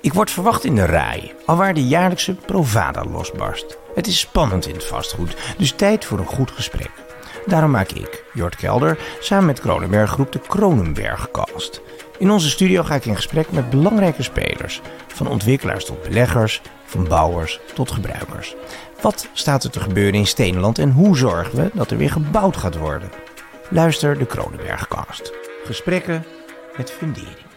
Ik word verwacht in de rij, alwaar de jaarlijkse Provada losbarst. Het is spannend in het vastgoed, dus tijd voor een goed gesprek. Daarom maak ik, Jort Kelder, samen met Kronenberg Groep de Kronenbergcast. In onze studio ga ik in gesprek met belangrijke spelers, van ontwikkelaars tot beleggers, van bouwers tot gebruikers. Wat staat er te gebeuren in Steenland en hoe zorgen we dat er weer gebouwd gaat worden? Luister de Kronenbergcast. Gesprekken met fundering.